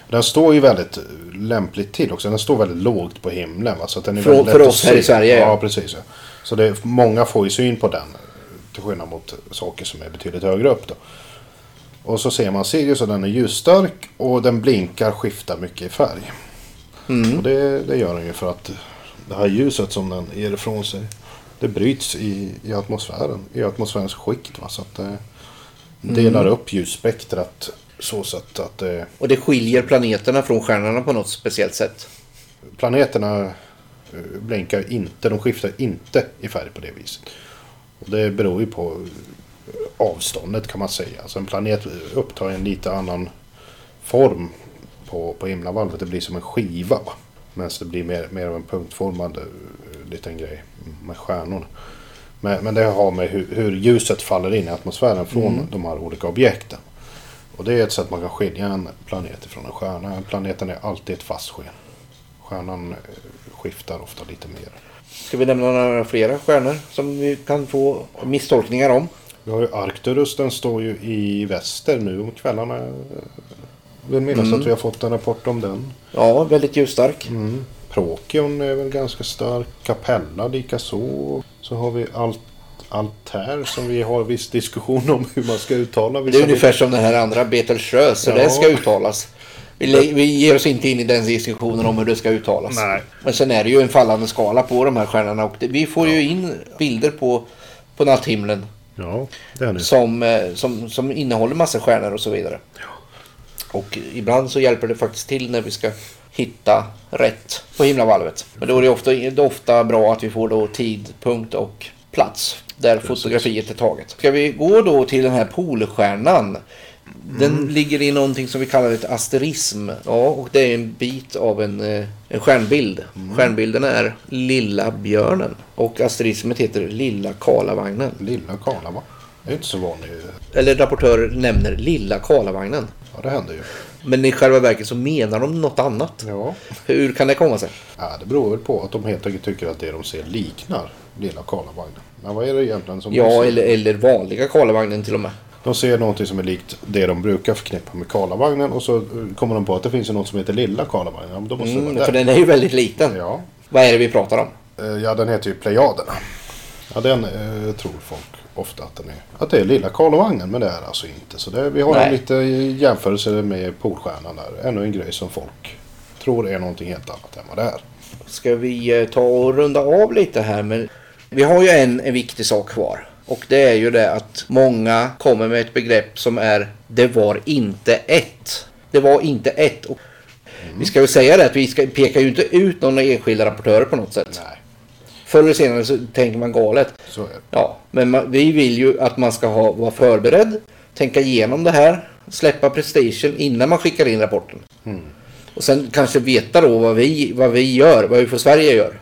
Den står ju väldigt lämpligt till också. Den står väldigt lågt på himlen. Va? Så att den är För- väldigt för lätt oss här i. Sverige, ja. Ja, precis. Ja. Så det många får ju syn på den. Till skillnad mot saker som är betydligt högre upp. Då. Och så ser man Sirius och den är ljusstark. Och den blinkar, skiftar mycket i färg. Och det, det gör den ju för att det här ljuset som den ger ifrån sig. Det bryts i, i atmosfären. I atmosfärens skikt. Va? Så att det delar upp ljusspektrat. Så sätt att det Och det skiljer planeterna från stjärnorna på något speciellt sätt. planeterna eh, blinkar inte, de skiftar inte i färg på det viset. Och det beror ju på eh, avståndet kan man säga. Alltså en planet upptar en lite annan form på, på himlavalvet. Det blir som en skiva. va. Medan det blir mer, mer av en punktformad eh, liten grej med stjärnorna. Men, men det har med hur, hur ljuset faller in i atmosfären från de här olika objekten. Och det är ett sätt man kan skilja en planet från en stjärna. Planeten är alltid ett fast sken. Stjärnan eh, skiftar ofta lite mer. Ska vi nämna några flera stjärnor som vi kan få misstolkningar om? Vi har ju Arcturus, den står ju i väster nu om kvällarna. Jag vill minnas Mm. att vi har fått en rapport om den. Ja, väldigt ljusstark. Mm. Prokion är väl ganska stark. Capella likaså. Så har vi Alt Altair som vi har viss diskussion om hur man ska uttala. Det är ungefär som den här andra Betelgeuse, så Ja. det ska uttalas. Vi, vi ger oss inte in i den diskussionen om hur det ska uttalas. Nej. Men sen är det ju en fallande skala på de här stjärnorna och det, vi får ju in bilder på, på natthimlen Ja, det är det. som, eh, som, som innehåller massa stjärnor och så vidare. Och ibland så hjälper det faktiskt till när vi ska hitta rätt på himlavalvet. Men då är det ofta, det är ofta bra att vi får då tidpunkt och plats där fotografiet är taget. Ska vi gå då till den här polstjärnan. Den ligger i någonting som vi kallar ett asterism. Ja, och det är en bit av en, eh, en stjärnbild. Stjärnbilden är Lilla björnen. Och asterismet heter Lilla Karlavagnen. Lilla Karla va? Det är inte så vanligt. Eller rapportörer nämner Lilla Karlavagnen. Ja, det händer ju. Men i själva verket så menar de något annat. Ja. Hur kan det komma sig? ja, det beror väl på att de helt enkelt tycker att det de ser liknar Lilla Karlavagnen. Men vad är det egentligen som Ja, eller, eller vanliga Karlavagnen till och med. De ser någonting som är likt det de brukar förknippa med Karlavagnen och så eh, kommer de på att det finns ju något som heter Lilla Karlavagnen. Ja, men då måste det Mm, vara för där. den är ju väldigt liten. Ja. Vad är det vi pratar om? Eh, ja, den heter ju Plejaderna. Ja, den eh, tror folk ofta att den är. Att det är Lilla Karlavagnen, men det är alltså inte. Så det, vi har en Nej. lite jämförelse med Polstjärnan där. Ännu en grej som folk tror är någonting helt annat än vad det är. Ska vi eh, ta och runda av lite här men vi har ju en, en viktig sak kvar. Och det är ju det att många kommer med ett begrepp som är det var inte ett. Det var inte ett. Och Vi ska väl säga det att vi ska, pekar ju inte ut några enskilda rapportörer på något sätt. Nej, Förr eller senare så tänker man galet. Ja, men man, vi vill ju att man ska ha, vara förberedd, tänka igenom det här, släppa prestation innan man skickar in rapporten. Och sen kanske veta då vad vi, vad vi gör, vad vi för Sverige gör.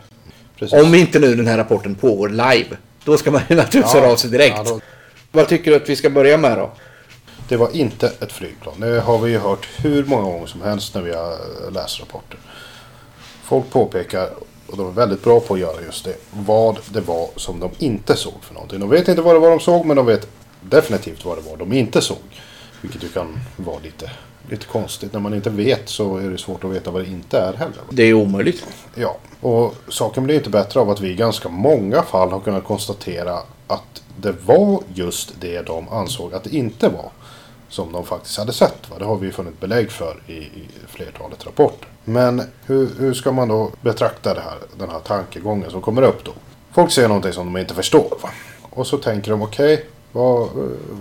Precis. Om inte nu den här rapporten pågår live. Då ska man ju naturligtvis höra av sig direkt. Ja, då, Vad tycker du att vi ska börja med då? det var inte ett flygplan. Det har vi ju hört hur många gånger som helst när vi har läst rapporter. Folk påpekar, och de är väldigt bra på att göra just det, vad det var som de inte såg för någonting. De vet inte vad det var de såg, men de vet definitivt vad det var de inte såg. Vilket ju kan vara lite, lite konstigt. När man inte vet så är det svårt att veta vad det inte är heller. Det är omöjligt. Ja, och saken blir inte bättre av att vi i ganska många fall har kunnat konstatera att det var just det de ansåg att det inte var. Som de faktiskt hade sett. Va? Det har vi funnit belägg för i, i flertalet rapporter. Men hur, hur ska man då betrakta här, den här tankegången som kommer upp då? Folk ser någonting som de inte förstår. Va? Och så tänker de okej, vad,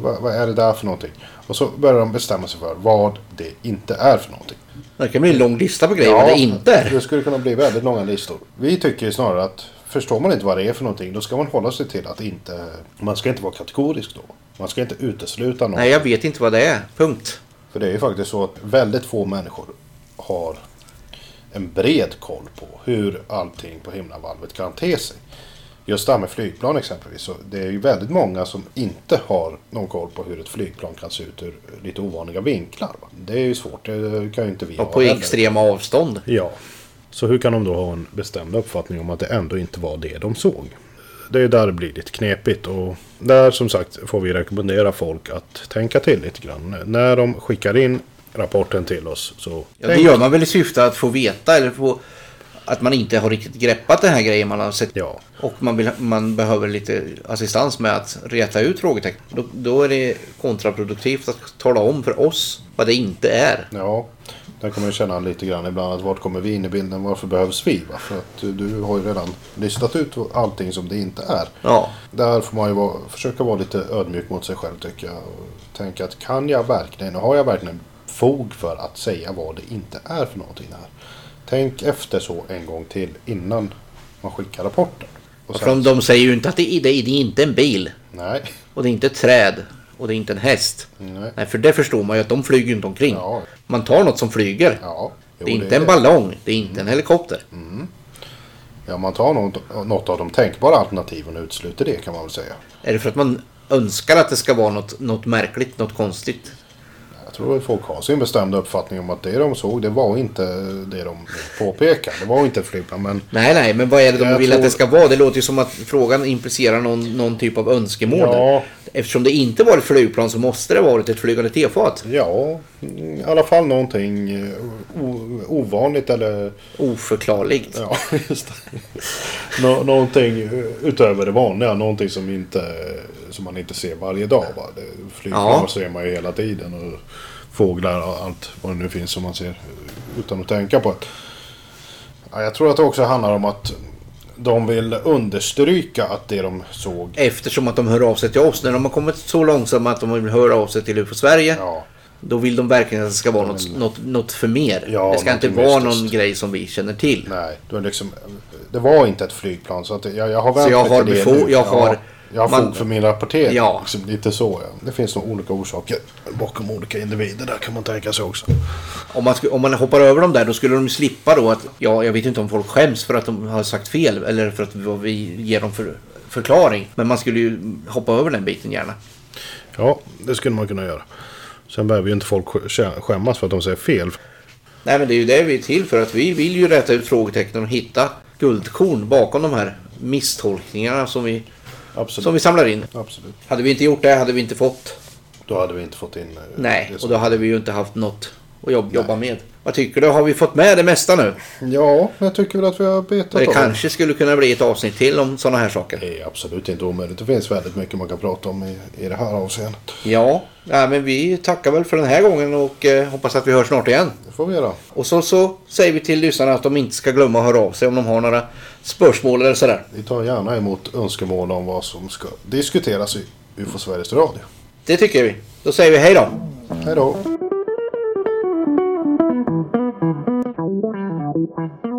vad, vad är det där för någonting? Och så börjar de bestämma sig för vad det inte är för någonting. Det kan bli en lång lista på grejer vad det inte är. Det skulle kunna bli väldigt långa listor. Vi tycker snarare att förstår man inte vad det är för någonting då ska man hålla sig till att inte... Man ska inte vara kategorisk då. Man ska inte utesluta något. Nej, jag vet inte vad det är. Punkt. För det är ju faktiskt så att väldigt få människor har en bred koll på hur allting på himlavalvet kan te sig. Just det här med flygplan exempelvis. Så det är ju väldigt många som inte har någon koll på hur ett flygplan kan se ut ur lite ovanliga vinklar. Va? Det är ju svårt. Det kan ju inte vi Och ha på heller. extrema avstånd. Ja. Så hur kan de då ha en bestämd uppfattning om att det ändå inte var det de såg? Det är där det blir lite knepigt och där som sagt får vi rekommendera folk att tänka till lite grann. När de skickar in rapporten till oss så... Ja, det gör man väl i syfte att få veta eller få att man inte har riktigt greppat den här grejen man har sett. Ja, Och man, vill, man behöver lite assistans med att reta ut frågetecken. Då, då är det kontraproduktivt att tala om för oss vad det inte är. ja. Där kan man ju känna lite grann ibland att vart kommer vi in i bilden? Varför behövs vi? Va? För att du, har ju redan listat ut allting som det inte är. Ja, Där får man ju vara, försöka vara lite ödmjuk mot sig själv tycker jag. Och tänka att kan jag verkligen, och har jag verkligen fog för att säga vad det inte är för någonting här. Tänk efter så en gång till innan man skickar rapporten. Och för de, säger ju inte att det, är- det, är- det inte en bil. nej, Och det är inte ett träd. Och det är inte en häst. nej, Nej, för det förstår man ju att de flyger inte omkring. ja, Man tar något som flyger. ja. Jo, det är inte en ballong. Det är inte en helikopter. Ja, man tar något, något av de tänkbara alternativen och utesluter det kan man väl säga. Är det för att man önskar att det ska vara något, något märkligt, något konstigt? Tror att folk har sin bestämda uppfattning om att det de såg, det var inte det de påpekar. Det var inte ett flygplan, men Nej, nej, men vad är det de vill tror- att det ska vara? Det låter ju som att frågan implicerar någon, någon typ av önskemål. Ja. Eftersom det inte var ett flygplan så måste det ha varit ett flygande tefat. ja, I alla fall någonting eh, ovanligt eller Oförklarligt. ja, just det. Nå- någonting utöver det vanliga. Någonting som, inte, som man inte ser varje dag. Va? Flygplan Ja. ser man ju hela tiden. Och fåglar och allt vad det nu finns som man ser utan att tänka på det. Ja, jag tror att det också handlar om att de vill understryka att det de såg Eftersom att de hör av sig till oss. När de har kommit så långsamt att de vill höra av sig till UFO Sverige. Ja, Då vill de verkligen att det ska vara något, något, något för mer. Ja, det ska inte vara mystiskt. någon grej som vi känner till. nej. Det var, liksom, det var inte ett flygplan. Så att jag, jag har vänt Så jag har befo- jag har- Ja, jag har man- fog för min rapportering. Ja. Liksom, lite så ja. Det finns nog olika orsaker bakom olika individer där kan man tänka sig också. Om man, om man hoppar över dem där då skulle de slippa då att, ja jag vet inte om folk skäms för att de har sagt fel eller för att vi ger dem för förklaring. Men man skulle ju hoppa över den biten gärna. Ja, det skulle man kunna göra. Sen behöver ju inte folk sk- skämmas för att de säger fel. Nej men det är ju det vi är till för att vi vill ju rätta ut frågetecknen och hitta guldkorn bakom de här misstolkningarna som vi, Absolut. som vi samlar in. Absolut. Hade vi inte gjort det hade vi inte fått. Då hade vi inte fått in... eh, Nej, och då hade vi ju inte haft något att jobb, jobba med. Vad tycker du? Har vi fått med det mesta nu? Ja, jag tycker väl att vi har betat Det av kanske skulle kunna bli ett avsnitt till om sådana här saker. Det är absolut inte omöjligt. Det finns väldigt mycket man kan prata om i, i det här avseendet. Ja, ja, men vi tackar väl för den här gången och eh, hoppas att vi hörs snart igen. Det får vi göra. Och så, så säger vi till lyssnarna att de inte ska glömma att höra av sig om de har några spörsmål eller sådär. Vi tar gärna emot önskemål om vad som ska diskuteras i UFO Sveriges Radio. Det tycker vi. Då säger vi hej då. Hej då! Thank you.